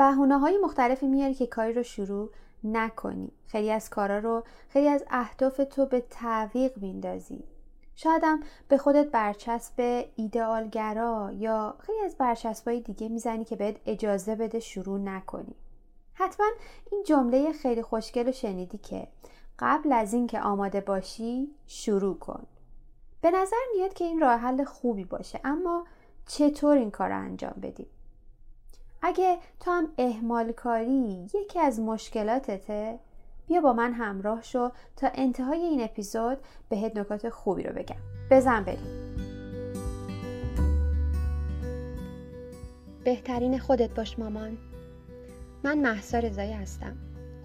بهونه های مختلفی میاری که کاری رو شروع نکنی. خیلی از کارا رو خیلی از اهداف تو به تعویق میندازی. شایدم به خودت برچسب ایدئالگرا یا خیلی از برچسبای دیگه می‌زنی که بهت اجازه بده شروع نکنی. حتما این جمله خیلی خوشگل و شنیدی که قبل از اینکه آماده باشی شروع کن. به نظر میاد که این راه حل خوبی باشه اما چطور این کار رو انجام بدیم؟ اگه تو هم اهمال کاری یکی از مشکلاتته. بیا با من همراه شو تا انتهای این اپیزود بهت نکات خوبی رو بگم. بزن بریم. بهترین خودت باش مامان. من محسا رضایی هستم.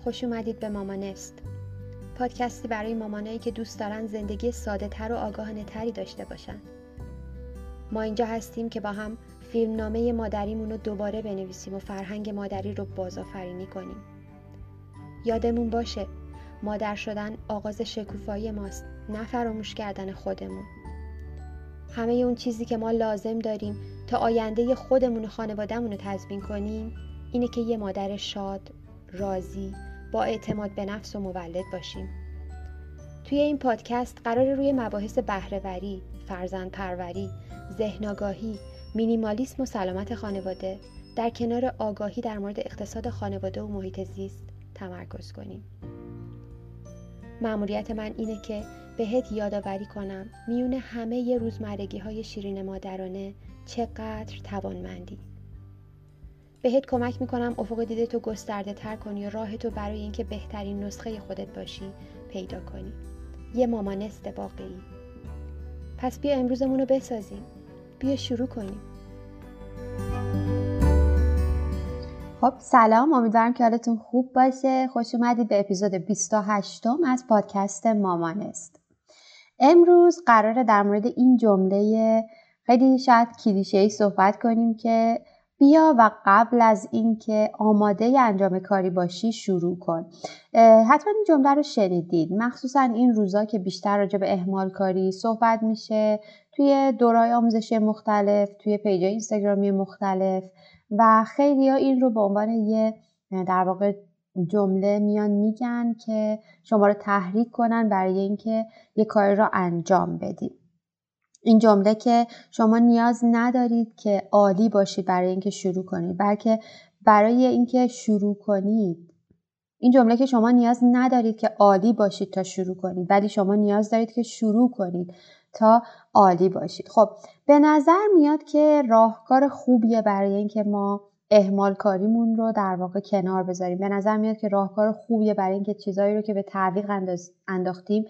خوش اومدید به مامانست پادکستی برای مامانایی که دوست دارن زندگی ساده تر و آگاهانه تری داشته باشن. ما اینجا هستیم که با هم فیلمنامه مادریمون رو دوباره بنویسیم و فرهنگ مادری رو بازآفرینی کنیم یادمون باشه مادر شدن آغاز شکوفایی ماست نه فراموش کردن خودمون همه اون چیزی که ما لازم داریم تا آینده خودمون و خانوادهمون رو تضمین کنیم اینه که یه مادر شاد، راضی، با اعتماد به نفس و مولد باشیم. توی این پادکست قرار روی مباحث بهرهوری، فرزند پروری، مینیمالیسم و سلامت خانواده. در کنار آگاهی در مورد اقتصاد خانواده و محیط زیست تمرکز کنیم. مأموریت من اینه که بهت یادآوری کنم میون همه ی روزمرگی های شیرین مادرانه چقدر توانمندی. بهت کمک می‌کنم افق دیده تو گسترده تر کنی و راه تو برای اینکه بهترین نسخه خودت باشی پیدا کنی. یه مامانست واقعی پس بیا امروزمون رو بسازیم. بیا شروع کنیم. خب سلام. امیدوارم که حالتون خوب باشه. خوش اومدید به اپیزود 28 م از پادکست مامانست امروز قراره در مورد این جمله خیلی شاید کلیشه ای صحبت کنیم که بیا و قبل از اینکه آماده انجام کاری باشی شروع کن. حتما این جمله رو شنیدید. مخصوصا این روزا که بیشتر راجع به اهمال کاری صحبت میشه. توی دورای آموزشی مختلف توی پیج اینستاگرامی مختلف و خیلی این رو به عنوان یه در واقع جمله میان میگن که شما رو تحریک کنن برای اینکه یه کاری رو انجام بدید این جمله که شما نیاز ندارید که عالی باشید برای اینکه شروع کنید بلکه برای اینکه شروع کنید این جمله که شما نیاز ندارید که عالی باشید تا شروع کنید ولی شما نیاز دارید که شروع کنید تا عالی باشید. خب به نظر میاد که راهکار خوبیه برای اینکه ما اهمال کاریمون رو در واقع کنار بذاریم. به نظر میاد که راهکار خوبیه برای اینکه چیزایی رو که به تعویق انداختیم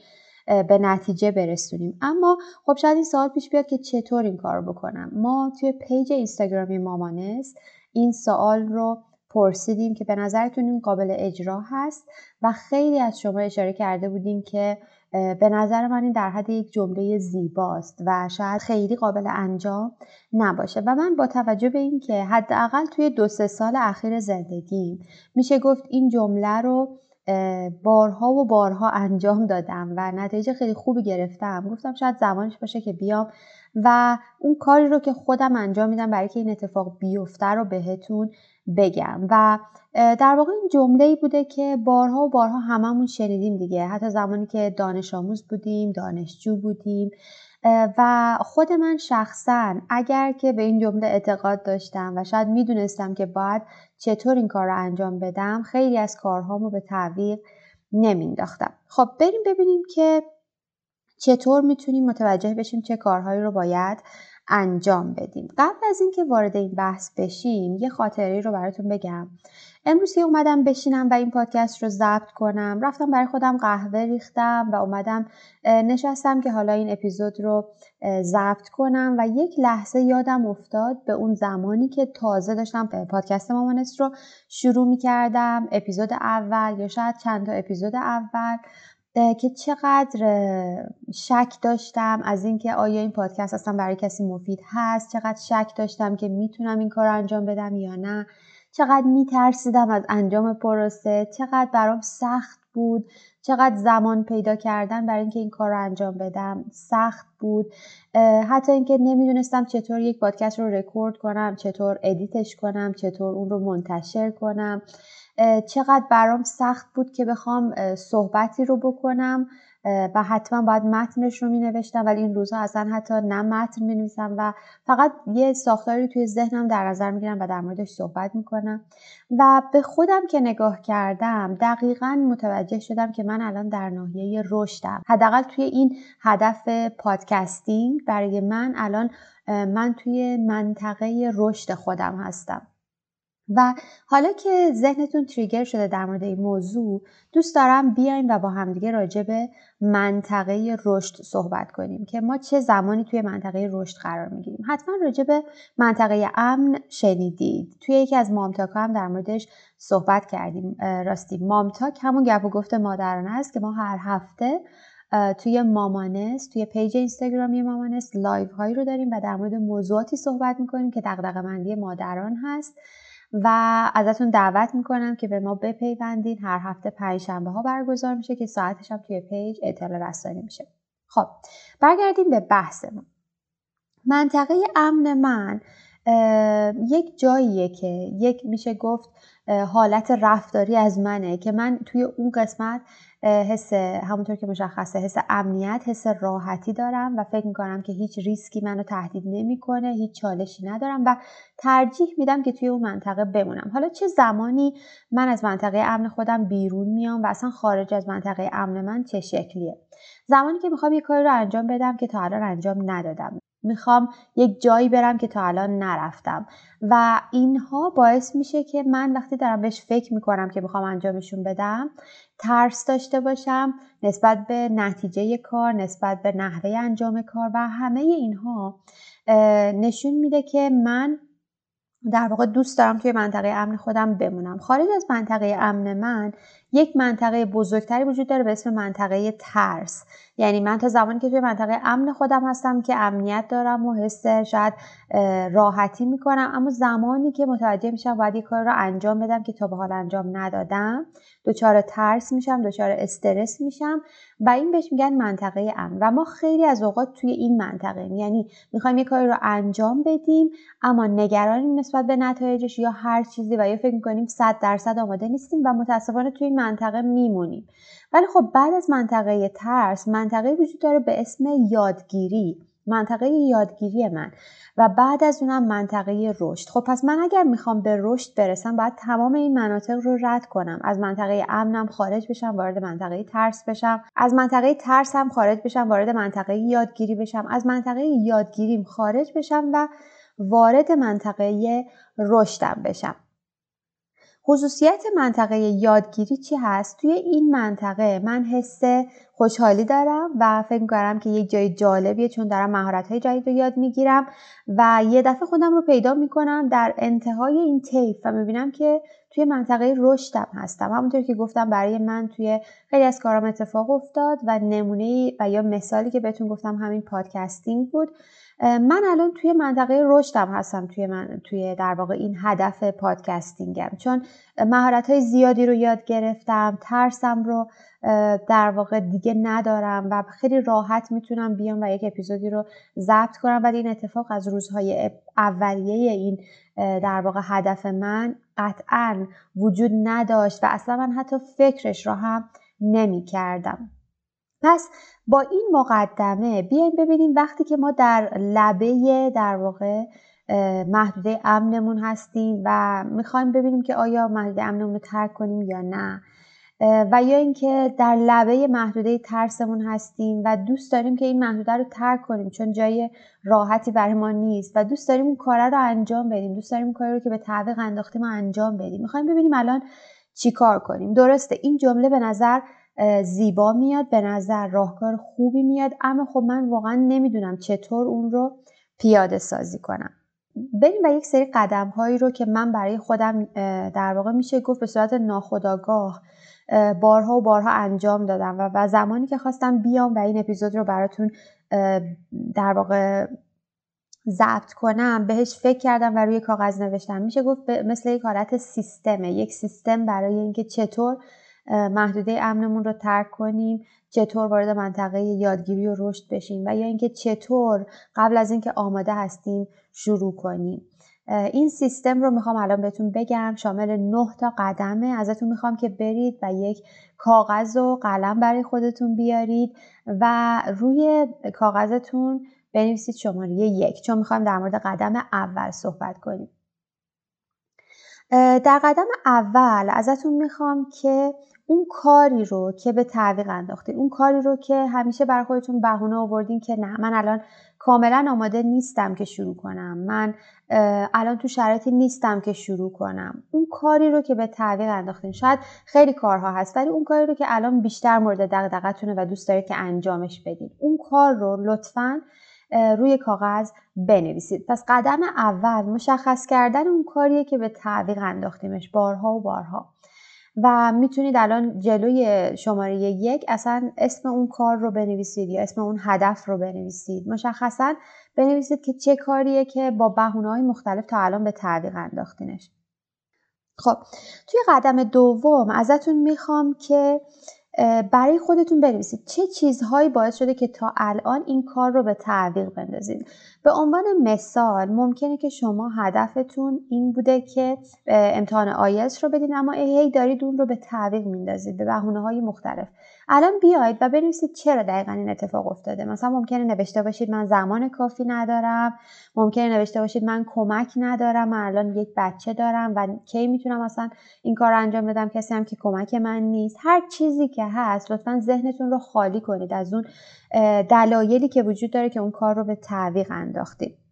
به نتیجه برسونیم. اما خب شاید این سوال پیش بیاد که چطور این کار بکنم. ما توی پیج اینستاگرامی مامانست این سوال رو پرسیدیم که به نظرتون این قابل اجرا هست و خیلی از شما اشاره کرده بودیم که به نظر من این در حد یک جمله زیباست و شاید خیلی قابل انجام نباشه. و من با توجه به اینکه حداقل توی دو سه سال اخیر زندگی میشه گفت این جمله رو بارها و بارها انجام دادم و نتیجه خیلی خوبی گرفتم. گفتم شاید زمانش باشه که بیام و اون کاری رو که خودم انجام میدم برای که این اتفاق بیفته رو بهتون بگم. و در واقع این جمله ای بوده که بارها و بارها هممون شنیدیم دیگه. حتی زمانی که دانش آموز بودیم دانشجو بودیم. و خود من شخصا اگر که به این جمله اعتقاد داشتم و شاید می‌دونستم که باید چطور این کار رو انجام بدم خیلی از کارهامو به تعویق نمینداختم خب بریم ببینیم که چطور می‌تونیم متوجه بشیم چه کارهایی رو باید انجام بدیم. قبل از اینکه وارد این بحث بشیم یه خاطری رو براتون بگم. امروز که اومدم بشینم و این پادکست رو ضبط کنم رفتم برای خودم قهوه ریختم و اومدم نشستم که حالا این اپیزود رو ضبط کنم و یک لحظه یادم افتاد به اون زمانی که تازه داشتم پادکست مامانست رو شروع می کردم اپیزود اول یا شاید چند تا اپیزود اول. که چقدر شک داشتم از اینکه آیا این پادکست اصلا برای کسی مفید هست چقدر شک داشتم که می‌تونم این کار انجام بدم یا نه چقدر میترسیدم از انجام پروسه چقدر برام سخت بود چقدر زمان پیدا کردن برای اینکه این کار رو انجام بدم سخت بود. حتی اینکه نمی‌دونستم چطور یک پادکست رو رکورد کنم چطور edit ش کنم چطور اون رو منتشر کنم. چقدر برام سخت بود که بخوام صحبتی رو بکنم و حتما باید متنش رو می نوشتم ولی این روزها اصلا حتی نه متن می نویسم و فقط یه ساختاری توی ذهنم در نظر می گیرم و در موردش صحبت می کنم و به خودم که نگاه کردم دقیقا متوجه شدم که من الان در ناحیه رشدم. حداقل توی این هدف پادکستینگ برای من الان من توی منطقه رشد خودم هستم. و حالا که ذهنتون trigger شده در مورد این موضوع دوست دارم بیایم و با همدیگه راجع به منطقه رشد صحبت کنیم که ما چه زمانی توی منطقه رشد قرار می‌گیریم. حتما راجع به منطقه امن شنیدید. توی یکی از Mom Talk هم در موردش صحبت کردیم. راستی Mom Talk همون گپ و گفت مادرانه است که ما هر هفته توی مامانست توی page اینستاگرامی مامانست live هایی رو داریم و در مورد موضوعاتی صحبت می‌کنیم که دغدغه مندی مادران هست. و ازتون دعوت می‌کنم که به ما بپیوندین. هر هفته پنجشنبه ها برگزار میشه که ساعتش هم توی page اطلاع رسانی میشه. خب برگردیم به بحث ما منطقه امن من یک جاییه که یک میشه گفت حالت رفتاری از منه که من توی اون قسمت حس همونطور که مشخصه حس امنیت حس راحتی دارم و فکر می‌کنم که هیچ ریسکی منو تهدید نمی‌کنه هیچ چالشی ندارم و ترجیح میدم که توی اون منطقه بمونم. حالا چه زمانی من از منطقه امن خودم بیرون میام و اصلا خارج از منطقه امن من چه شکلیه؟ زمانی که می‌خوام یه کاری رو انجام بدم که تا الان انجام ندادم. می‌خوام یک جایی برم که تا الان نرفتم. و اینها باعث میشه که من وقتی دارم بهش فکر می‌کنم که می‌خوام انجامشون بدم ترس داشته باشم نسبت به نتیجه کار نسبت به نحوه انجام کار و همه اینها نشون میده که من در واقع دوست دارم توی منطقه امن خودم بمونم. خارج از منطقه امن من یک منطقه بزرگتری وجود داره به اسم منطقه ترس. یعنی من تا زمانی که توی منطقه امن خودم هستم که امنیت دارم و حس شاید راحتی می‌کنم اما زمانی که متوجه میشم باید کار رو انجام بدم که تا به حال انجام ندادم دچار ترس میشم دچار استرس میشم و این بهش میگن منطقه امن. و ما خیلی از اوقات توی این منطقه یعنی می‌خوایم یه کاری رو انجام بدیم اما نگرانیم نسبت به نتایجش یا هر چیزی و یا فکر می‌کنیم صد درصد آماده نیستیم و متاسفانه توی این منطقه میمونیم. ولی خب بعد از منطقه ترس منطقه وجود داره به اسم یادگیری منطقه یادگیری من. و بعد از اونم منطقه رشد. خب پس من اگر می‌خوام به رشد برسم باید تمام این مناطق رو رد کنم. از منطقه امنم خارج بشم وارد منطقه ترس بشم. از منطقه ترس هم خارج بشم وارد منطقه یادگیری بشم. از منطقه یادگیریم خارج بشم و وارد منطقه رشدم بشم. خصوصیت منطقه یادگیری چی هست؟ توی این منطقه من حس خوشحالی دارم و فکر می‌کنم که یک جای جالبیه چون دارم مهارت های جدید رو یاد می‌گیرم و یه دفعه خودم رو پیدا می‌کنم در انتهای این طیف و می‌بینم که توی منطقه رشدم هستم همونطور که گفتم برای من توی خیلی از کارام اتفاق افتاد و نمونه و یا مثالی که بهتون گفتم همین پادکستینگ بود من الان توی منطقه رشدم هستم توی من توی در واقع این هدف پادکستینگم چون مهارت های زیادی رو یاد گرفتم ترسم رو در واقع دیگه ندارم و خیلی راحت می‌تونم بیام و یک اپیزودی رو ضبط کنم ولی این اتفاق از روزهای اولیه این در واقع هدف من قطعا وجود نداشت و اصلا من حتی فکرش را هم نمی کردم. پس با این مقدمه بیایم ببینیم وقتی که ما در لبه در واقع محدوده امنمون هستیم و می‌خوایم ببینیم که آیا محدوده امنمون رو ترک کنیم یا نه. و یا اینکه در لبه محدوده ترسمون هستیم و دوست داریم که این محدوده رو ترک کنیم چون جای راحتی برای ما نیست و دوست داریم اون کار رو انجام بدیم دوست داریم کاری رو که به تعویق انداختیم انجام بدیم. می‌خوایم ببینیم الان چی کار کنیم. درسته این جمله به نظر زیبا میاد به نظر راهکار خوبی میاد. اما خب من واقعا نمی‌دونم چطور اون رو پیاده سازی کنم. بریم و یک سری قدم هایی رو که من برای خودم در واقع میشه گفت به صورت ناخودآگاه بارها و بارها انجام دادم و, و زمانی که خواستم بیام و این اپیزود رو براتون در واقع ضبط کنم بهش فکر کردم و روی کاغذ نوشتم. میشه گفت مثل یک حالت سیستمه. یک سیستم برای اینکه چطور محدوده امنمون رو ترک کنیم چطور وارد منطقه یادگیری و رشد بشیم و یا اینکه چطور قبل از اینکه آماده هستیم شروع کنیم. این سیستم رو می‌خوام الان بهتون بگم شامل نه تا قدمه. ازتون می‌خوام که برید و یک کاغذ و قلم برای خودتون بیارید و روی کاغذتون بنویسید شماره یک چون می‌خوایم در مورد قدم اول صحبت کنیم. در قدم اول ازتون می‌خوام که اون کاری رو که به تعویق انداختین اون کاری رو که همیشه بر خودتون بهونه آوردین که نه من الان کاملا آماده نیستم که شروع کنم. من الان تو شرایطی نیستم که شروع کنم. اون کاری رو که به تعویق انداختین شاید خیلی کارها هست ولی اون کاری رو که الان بیشتر مورد دغدغتونه و دوست دارید که انجامش بدید اون کار رو لطفا روی کاغذ بنویسید. پس قدم اول مشخص کردن اون کاریه که به تعویق انداختیمش بارها و بارها. و می‌تونید الان جلوی شماره یک اصلا اسم اون کار رو بنویسید یا اسم اون هدف رو بنویسید. مشخصا بنویسید که چه کاریه که با بهونه های مختلف تا الان به تعویق انداختینش. خب توی قدم دوم ازتون می‌خوام که برای خودتون بنویسید. چه چیزهایی باعث شده که تا الان این کار رو به تعویق بندازید؟ به عنوان مثال ممکنه که شما هدفتون این بوده که امتحان آیلتس رو بدین اما هی دارید اون رو به تعویق میندازید به بهونه های مختلف. الان بیاید و بنویسید چرا دقیقا این اتفاق افتاده. مثلا ممکنه نوشته باشید من زمان کافی ندارم ممکنه نوشته باشید من کمک ندارم من الان یک بچه دارم و کی می‌تونم مثلا این کار انجام بدم؟ کسی هم که کمک من نیست. هر چیزی که هست لطفا ذهنتون رو خالی کنید از اون دلایلی که وجود داره که اون کار رو به تعویق انداختید.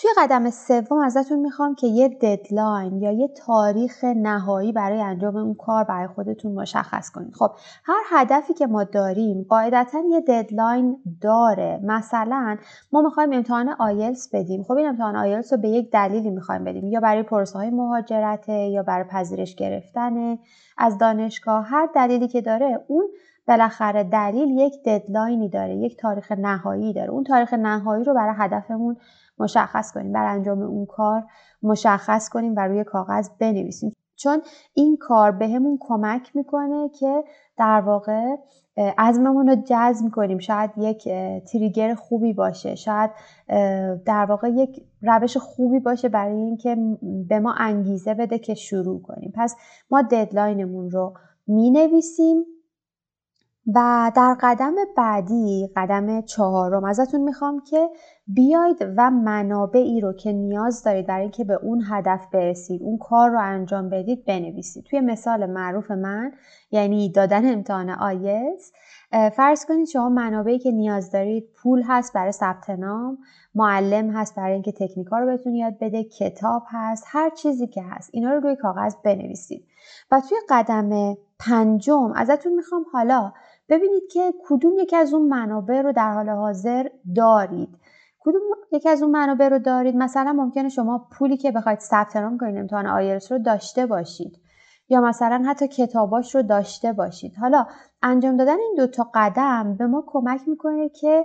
توی قدم سوم ازتون می‌خوام که یه deadline یا یه تاریخ نهایی برای انجام اون کار برای خودتون مشخص کنید. خب هر هدفی که ما داریم قاعدتا یه deadline داره. مثلا ما می‌خوایم امتحان آیلتس بدیم. خب این امتحان آیلتس رو به یک دلیلی می‌خوایم بدیم. یا برای پروسه های مهاجرته یا برای پذیرش گرفتن از دانشگاه هر دلیلی که داره اون بالاخره دلیل یک deadline ی داره یک تاریخ نهایی داره. اون تاریخ نهایی رو برای هدفمون مشخص کنیم برای انجام اون کار مشخص کنیم و روی کاغذ بنویسیم. چون این کار بهمون به کمک می‌کنه که در واقع عزممون رو جذب کنیم. شاید یک تریگر خوبی باشه شاید در واقع یک روش خوبی باشه برای اینکه به ما انگیزه بده که شروع کنیم. پس ما ددلاینمون رو می نویسیم و در قدم بعدی قدم چهارم ازتون می‌خوام که بیاید و منابعی رو که نیاز دارید برای اینکه به اون هدف برسید اون کار رو انجام بدید بنویسید. توی مثال معروف من یعنی دادن امتحان آیس فرض کنید شما منابعی که نیاز دارید پول هست برای ثبت نام معلم هست برای اینکه تکنیکا رو بهتون یاد بده کتاب هست هر چیزی که هست اینا رو روی کاغذ بنویسید. و توی قدم پنجم ازتون می‌خوام حالا ببینید که کدوم یکی از اون منابع رو در حال حاضر دارید. کدوم یکی از اون منابع رو دارید؟ مثلا ممکنه شما پولی که بخواید ثبت نام کنید امتحان آیلتس رو داشته باشید. یا مثلا حتی کتاباش رو داشته باشید. حالا انجام دادن این دوتا قدم به ما کمک می‌کنه که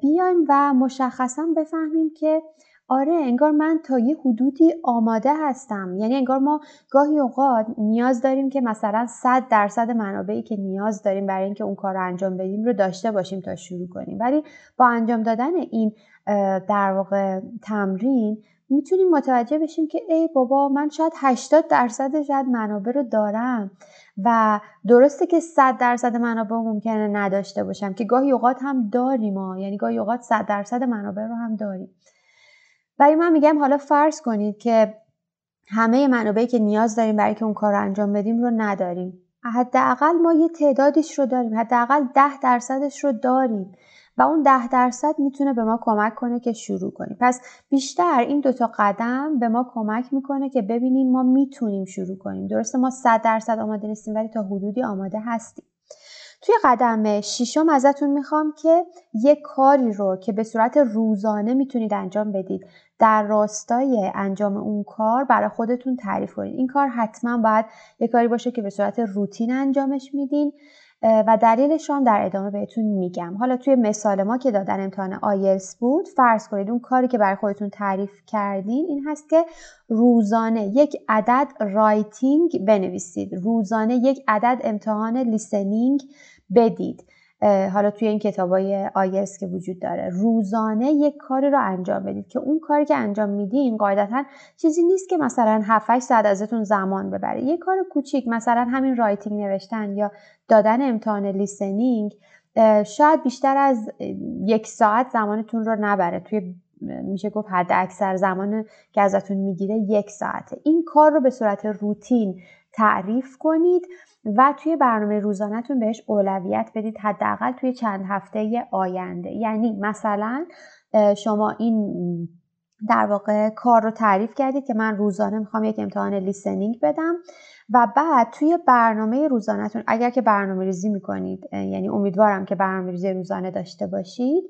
بیایم و مشخصا بفهمیم که آره انگار من تا یه حدودی آماده هستم. یعنی انگار ما گاهی اوقات نیاز داریم که مثلا 100 درصد منابعی که نیاز داریم برای اینکه اون کار رو انجام بدیم رو داشته باشیم تا شروع کنیم. ولی با انجام دادن این در واقع تمرین می‌تونیم متوجه بشیم که ای بابا من شاید 80 درصد شاید منابع رو دارم و درسته که 100 درصد منابع ممکنه نداشته باشم که گاهی اوقات هم داریم ها. یعنی گاهی اوقات 100 درصد منابع رو هم داریم. ولی من میگم حالا فرض کنید که همه منابعی که نیاز داریم برای که اون کار رو انجام بدیم رو نداریم. حداقل ما یه تعدادش رو داریم. حداقل ده درصدش رو داریم. و اون ده درصد می‌تونه به ما کمک کنه که شروع کنیم. پس بیشتر این دوتا قدم به ما کمک می‌کنه که ببینیم ما می‌تونیم شروع کنیم. درسته ما صد درصد آماده نیستیم ولی تا حدودی آماده هستیم. توی قدم ششم ازتون می‌خوام که یک کاری رو که به صورت روزانه می‌تونید انجام بدید. در راستای انجام اون کار برای خودتون تعریف کنید. این کار حتما باید یک کاری باشه که به صورت روتین انجامش میدین و دلیلش هم در ادامه بهتون میگم. حالا توی مثال ما که دادن امتحان آیلتس بود فرض کنید اون کاری که برای خودتون تعریف کردین این هست که روزانه یک عدد writing بنویسید. روزانه یک عدد امتحان listening بدید. حالا توی این کتابای آیلتس که وجود داره. روزانه یک کاری رو انجام بدید که اون کاری که انجام میدین قاعدتا چیزی نیست که مثلا 7 ساعت ازتون زمان ببره. یه کار کوچیک مثلا همین writing نوشتن یا دادن امتحان listening شاید بیشتر از یک ساعت زمانتون رو نبره. توی میشه گفت حد اکثر زمان که ازتون می‌گیره یک ساعته. این کار رو به صورت روتین تعریف کنید. و توی برنامه روزانهتون بهش اولویت بدید حداقل توی چند هفته آینده. یعنی مثلا شما این در واقع کار رو تعریف کردید که من روزانه می‌خوام یک امتحان لیسنینگ بدم و بعد توی برنامه روزانهتون اگر که برنامه ریزی می‌کنید یعنی امیدوارم که برنامه ریزی روزانه داشته باشید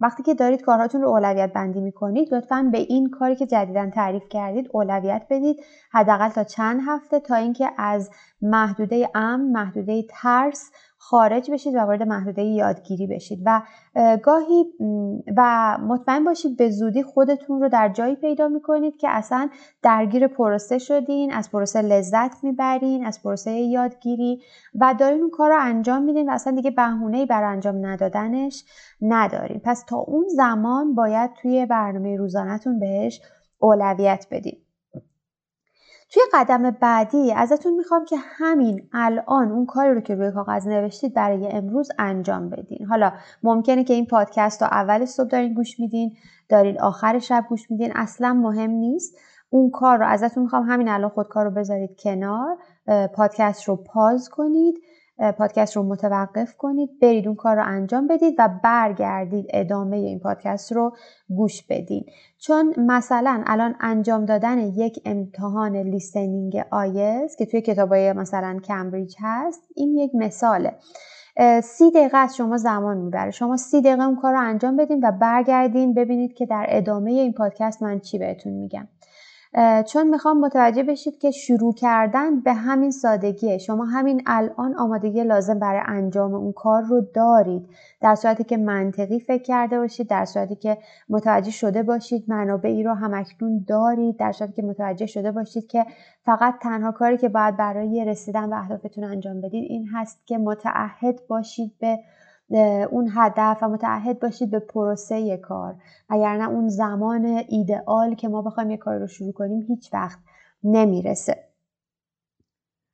وقتی که دارید کارهاتون رو اولویت بندی می‌کنید لطفا به این کاری که جدیدا تعریف کردید اولویت بدید. حداقل تا چند هفته تا اینکه از محدوده امن محدوده ترس خارج بشید و وارد محدوده یادگیری بشید. و گاهی و مطمئن باشید به زودی خودتون رو در جایی پیدا می‌کنید که اصلا درگیر پروسه شدین از پروسه لذت می‌برین از پروسه یادگیری و دارین اون کار رو انجام میدین و اصلا دیگه بهونه بر انجام ندادنش ندارین. پس تا اون زمان باید توی برنامه روزانهتون بهش اولویت بدید توی قدم بعدی ازتون می‌خوام که همین الان اون کاری رو که روی کاغذ نوشتید برای امروز انجام بدین. حالا ممکنه که این پادکست رو اول صبح دارین گوش میدین دارین آخر شب گوش میدین اصلا مهم نیست. اون کار رو ازتون می‌خوام همین الان خودکار رو بذارید کنار پادکست رو پاز کنید. پادکست رو متوقف کنید برید اون کار رو انجام بدید و برگردید ادامه این پادکست رو گوش بدید چون مثلا الان انجام دادن یک امتحان listening آیلتس که توی کتابای مثلا کمبریج هست این یک مثاله. سی دقیقه از شما زمان می‌بره. شما سی دقیقه اون کار رو انجام بدین و برگردین ببینید که در ادامه این پادکست من چی بهتون میگم. چون می‌خوام متوجه بشید که شروع کردن به همین سادگیه. شما همین الان آمادگی لازم برای انجام اون کار رو دارید. در صورتی که منطقی فکر کرده باشید در صورتی که متوجه شده باشید منابعی رو همکنون دارید. در صورتی که متوجه شده باشید که فقط تنها کاری که باید برای رسیدن به اهدافتون انجام بدید این هست که متعهد باشید به اون هدف و متعهد باشید به پروسه کار. نه اون زمان ایدئال که ما بخوایم یه کار رو شروع کنیم هیچ وقت نمی‌رسه.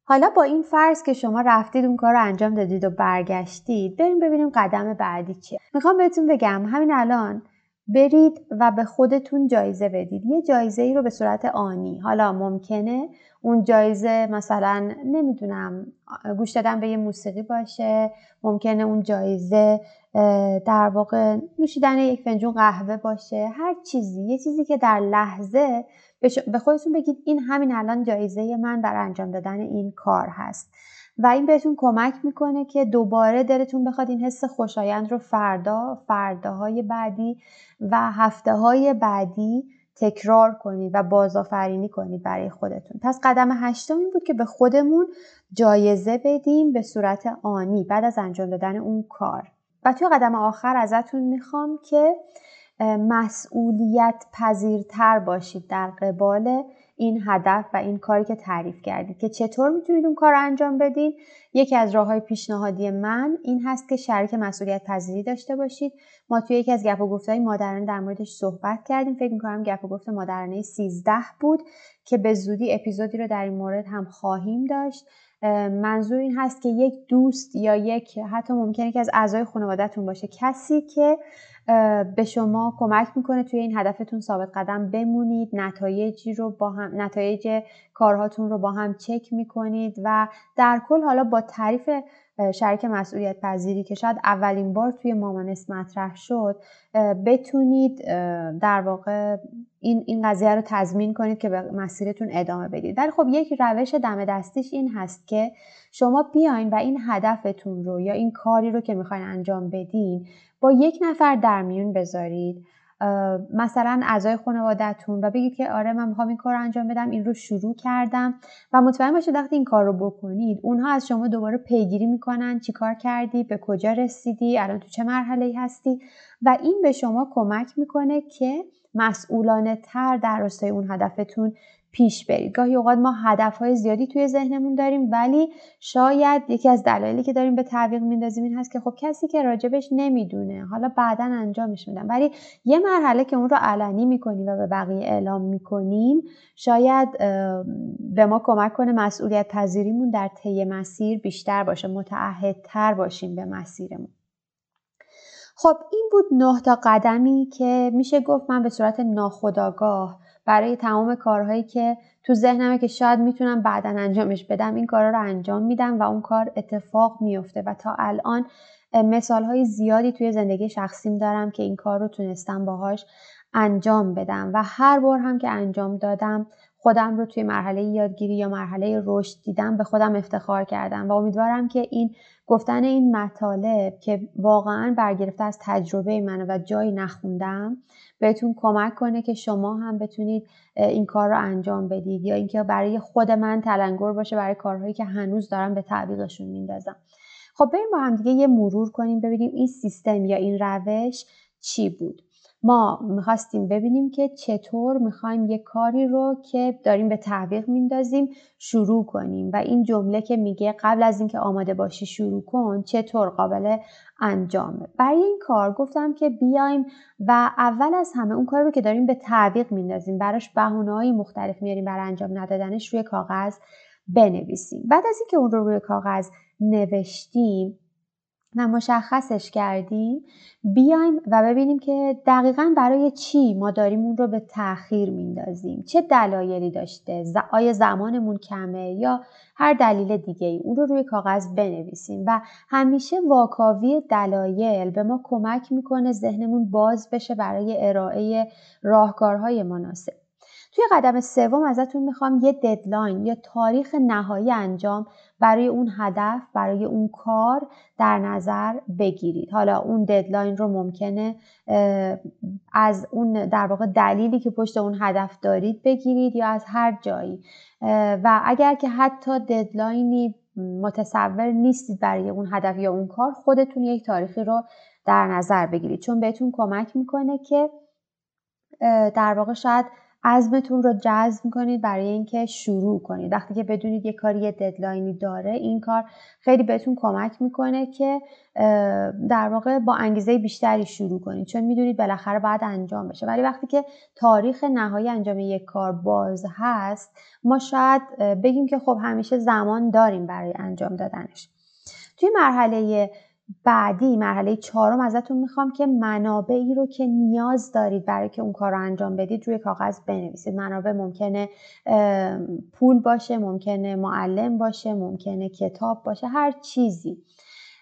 حالا با این فرض که شما رفتید اون کار رو انجام دادید و برگشتید بریم ببینیم قدم بعدی چیه. می‌خوام بهتون بگم همین الان برید و به خودتون جایزه بدید. یه جایزه ای رو به صورت آنی. حالا ممکنه اون جایزه مثلا نمی‌دونم گوش دادن به یه موسیقی باشه ممکنه اون جایزه در واقع نوشیدن یک فنجون قهوه باشه هر چیزی. یه چیزی که در لحظه به خودتون بگید این همین الان جایزه من برای انجام دادن این کار هست. و این بهتون کمک می‌کنه که دوباره دلتون بخواد این حس خوشایند رو فردا فرداهای بعدی و هفته های بعدی تکرار کنید و بازآفرینی کنید برای خودتون. پس قدم هشتم این بود که به خودمون جایزه بدیم به صورت آنی بعد از انجام دادن اون کار. و توی قدم آخر ازتون می‌خوام که مسئولیت پذیرتر باشید در قبال این هدف و این کاری که تعریف کردید که چطور می‌تونید اون کار رو انجام بدید یکی از راه های پیشنهادی من این هست که شریک مسئولیت پذیری داشته باشید. ما توی یکی از گپ و گفتهای مادرانه در موردش صحبت کردیم. فکر می‌کنم گپ و گفت مادرانه 13 بود که به زودی اپیزودی رو در این مورد هم خواهیم داشت. منظور این هست که یک دوست یا یک حتی ممکنه که از اعضای خانوادهتون باشه کسی که به شما کمک می‌کنه توی این هدفتون ثابت قدم بمونید نتایجی رو با هم نتایج کارهاتون رو با هم چک می‌کنید و در کل حالا با تعریف شریک مسئولیت پذیری که شاید اولین بار توی مامانست مطرح شد بتونید در واقع این, این قضیه رو تضمین کنید که به مسیرتون ادامه بدید. ولی خب یک روش دم دستیش این هست که شما بیاین و این هدفتون رو یا این کاری رو که می‌خواین انجام بدین با یک نفر در میون بذارید. مثلا اعضای خانوادهتون و بگید که آره من می‌خوام این کار رو انجام بدم این رو شروع کردم و مطمئن باشید وقتی این کار رو بکنید اونها از شما دوباره پیگیری می‌کنن چی کار کردی به کجا رسیدی الان تو چه مرحله ای هستی و این به شما کمک می‌کنه که مسئولانه تر در راستای اون هدفتون پیش برید. گاهی اوقات ما هدف های زیادی توی ذهنمون داریم ولی شاید یکی از دلایلی که داریم به تعویق میندازیم این هست که خب کسی که راجبش نمی‌دونه حالا بعدا انجامش میدم. ولی یه مرحله که اون رو علنی می‌کنیم و به بقیه اعلام می‌کنیم شاید به ما کمک کنه مسئولیت پذیریمون در طی مسیر بیشتر باشه متعهدتر باشیم به مسیرمون. خب این بود نه تا قدمی که میشه گفت من به صورت ناخودآگاه برای تمام کارهایی که تو ذهنمه که شاید می‌تونم بعدا انجامش بدم این کارا رو انجام میدم و اون کار اتفاق میفته و تا الان مثال های زیادی توی زندگی شخصیم دارم که این کار رو تونستم باهاش انجام بدم و هر بار هم که انجام دادم خودم رو توی مرحله یادگیری یا مرحله رشد دیدم به خودم افتخار کردم و امیدوارم که این گفتن این مطالب که واقعا برگرفته از تجربه منه و جایی نخوندم بهتون کمک کنه که شما هم بتونید این کار رو انجام بدید یا اینکه برای خود من تلنگر باشه برای کارهایی که هنوز دارم به تعویقشون میندازم. خب بریم با هم دیگه یه مرور کنیم ببینیم این سیستم یا این روش چی بود. ما می‌خواستیم ببینیم که چطور می‌خوایم یه کاری رو که داریم به تعویق میندازیم شروع کنیم. و این جمله که میگه قبل از اینکه آماده باشی شروع کن چطور قابل انجامه. برای این کار گفتم که بیایم و اول از همه اون کاری رو که داریم به تعویق میندازیم براش بهونه مختلف میاریم برای انجام ندادنش روی کاغذ بنویسیم. بعد از اینکه اون رو روی کاغذ نوشتیم و مشخصش کردیم بیایم و ببینیم که دقیقا برای چی ما داریم اون رو به تاخیر میندازیم. چه دلایلی داشته؟ آیا زمانمون کمه یا هر دلیل دیگه ای؟ اون رو روی کاغذ بنویسیم و همیشه واکاوی دلایل به ما کمک می‌کنه ذهنمون باز بشه برای ارائه راهکارهای مناسب. توی قدم سوم ازتون می‌خوام یه ددلاین یا تاریخ نهایی انجام برای اون هدف برای اون کار در نظر بگیرید. حالا اون deadline رو ممکنه از اون در واقع دلیلی که پشت اون هدف دارید بگیرید یا از هر جایی. و اگر که حتی deadline ی متصور نیستید برای اون هدف یا اون کار خودتون یک تاریخی رو در نظر بگیرید. چون بهتون کمک می‌کنه که در واقع شاید عزمتون رو جزم کنید برای اینکه شروع کنید. وقتی که بدونید یه کاری یه deadline ی داره این کار خیلی بهتون کمک می‌کنه که در واقع با انگیزه بیشتری شروع کنید. چون می‌دونید بالاخره باید انجام بشه. ولی وقتی که تاریخ نهایی انجام یک کار باز هست ما شاید بگیم که خب همیشه زمان داریم برای انجام دادنش. توی مرحله بعدی مرحله چهارم ازتون می‌خوام که منابعی رو که نیاز دارید برای که اون کار رو انجام بدید روی کاغذ بنویسید. منابع ممکنه پول باشه ممکنه معلم باشه ممکنه کتاب باشه هر چیزی.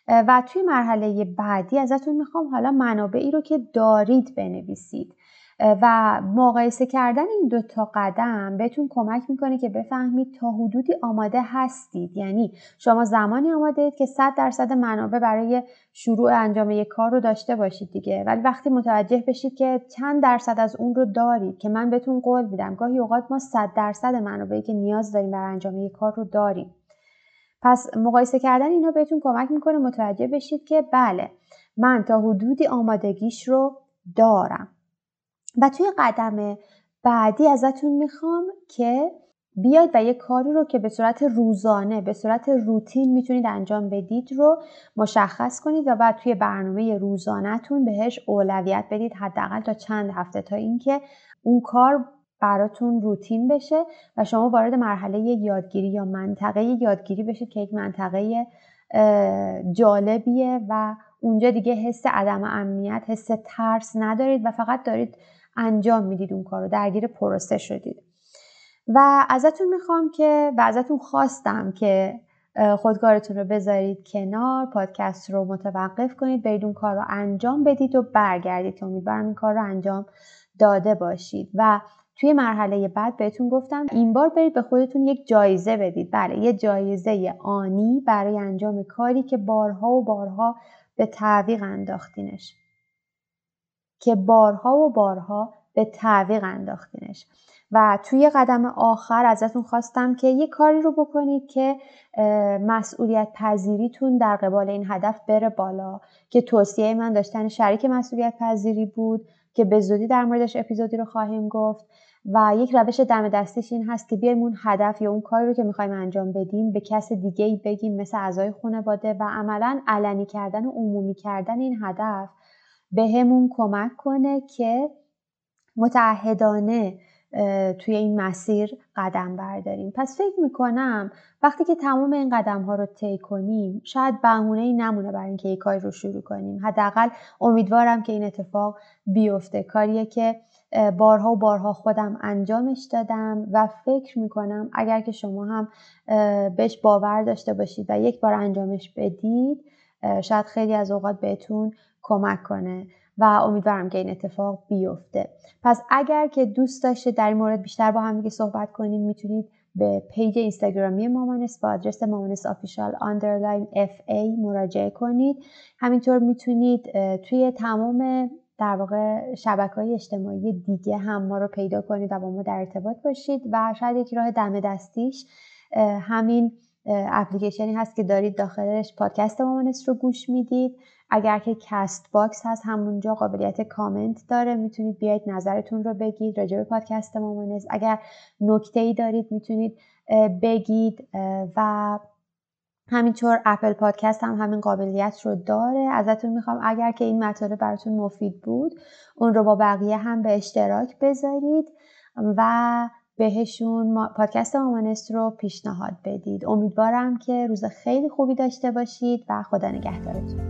و توی مرحله بعدی ازتون می‌خوام حالا منابعی رو که دارید بنویسید. و مقایسه کردن این دو تا قدم بهتون کمک می‌کنه که بفهمید تا حدودی آماده هستید. یعنی شما زمانی آماده اید که 100 درصد منابع برای شروع انجام یک کار رو داشته باشید دیگه. ولی وقتی متوجه بشید که چند درصد از اون رو دارید که من بهتون قول میدم گاهی اوقات ما 100 درصد منابعی که نیاز داریم برای انجام یک کار رو داریم. پس مقایسه کردن اینا بهتون کمک می‌کنه متوجه بشید که بله من تا حدودی آمادگیش رو دارم. و توی قدم بعدی ازتون می‌خوام که بیاید و یه کاری رو که به صورت روزانه به صورت روتین می‌تونید انجام بدید رو مشخص کنید و بعد توی برنامه روزانهتون بهش اولویت بدید حداقل تا چند هفته تا اینکه اون کار براتون روتین بشه و شما وارد مرحله یادگیری یا منطقه یادگیری بشید که یک منطقه جالبیه و اونجا دیگه حس عدم امنیت حس ترس ندارید و فقط دارید انجام می‌دید اون کار رو درگیر پروسه شدید. و ازتون می‌خوام که و ازتون خواستم که خودکارتون رو بذارید کنار پادکست رو متوقف کنید برید اون کار رو انجام بدید و برگردید. که امیدوارم این کار رو انجام داده باشید. و توی مرحله بعد بهتون گفتم این بار برید به خودتون یک جایزه بدید. بله یه جایزه آنی برای انجام کاری که بارها و بارها به تعویق انداختینش. که بارها و بارها به تعویق انداختینش. و توی قدم آخر ازتون خواستم که یه کاری رو بکنید که مسئولیت پذیریتون در قبال این هدف بره بالا. که توصیه من داشتن شریک مسئولیت پذیری بود که به زودی در موردش اپیزودی رو خواهیم گفت. و یک روش دم دستیش این هست که بیایم اون هدف یا اون کاری رو که می‌خوایم انجام بدیم به کس دیگه ای بگیم مثل اعضای خانواده و عملا علنی کردن و عمومی کردن این هدف. به همون کمک کنه که متعهدانه توی این مسیر قدم برداریم. پس فکر می‌کنم وقتی که تمام این قدم ها رو طی کنیم شاید بهونه ای نمونه برای اینکه یک کاری رو شروع کنیم. حداقل امیدوارم که این اتفاق بیفته. کاریه که بارها و بارها خودم انجامش دادم و فکر می‌کنم اگر که شما هم بهش باور داشته باشید و یک بار انجامش بدید شاید خیلی از اوقات بهتون کمک کنه و امیدوارم که این اتفاق بیفته. پس اگر که دوست داشته در این مورد بیشتر با هم دیگه صحبت کنیم می‌تونید به page اینستاگرامی مامانست با آدرس مامانست official underline fa مراجعه کنید. همینطور می‌تونید توی تمام در واقع شبکه های اجتماعی دیگه هم ما رو پیدا کنید و با ما در ارتباط باشید و شاید یک راه دم دستیش همین اپلیکیشنی هست که دارید داخلش پادکست مامانست رو گوش می‌دید. اگر که Castbox هست همونجا قابلیت کامنت داره. می‌تونید بیاید نظرتون رو بگید راجع به پادکست مامانست اگر نکته ای دارید می‌تونید بگید. و همینطور اپل پادکست هم همین قابلیت رو داره. ازتون می‌خوام اگر که این مطالب براتون مفید بود اون رو با بقیه هم به اشتراک بذارید. و بهشون پادکست مامانست رو پیشنهاد بدید. امیدوارم که روز خیلی خوبی داشته باشید و خدا نگهدارتون.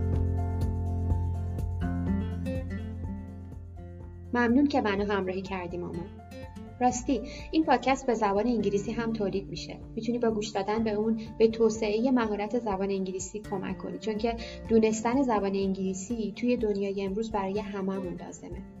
ممنون که منو همراهی کردی مامان راستی این پادکست به زبان انگلیسی هم تولید میشه. می‌تونی با گوش دادن به اون به توسعه مهارت زبان انگلیسی کمک کنی چون که دونستن زبان انگلیسی توی دنیای امروز برای هممون لازمه.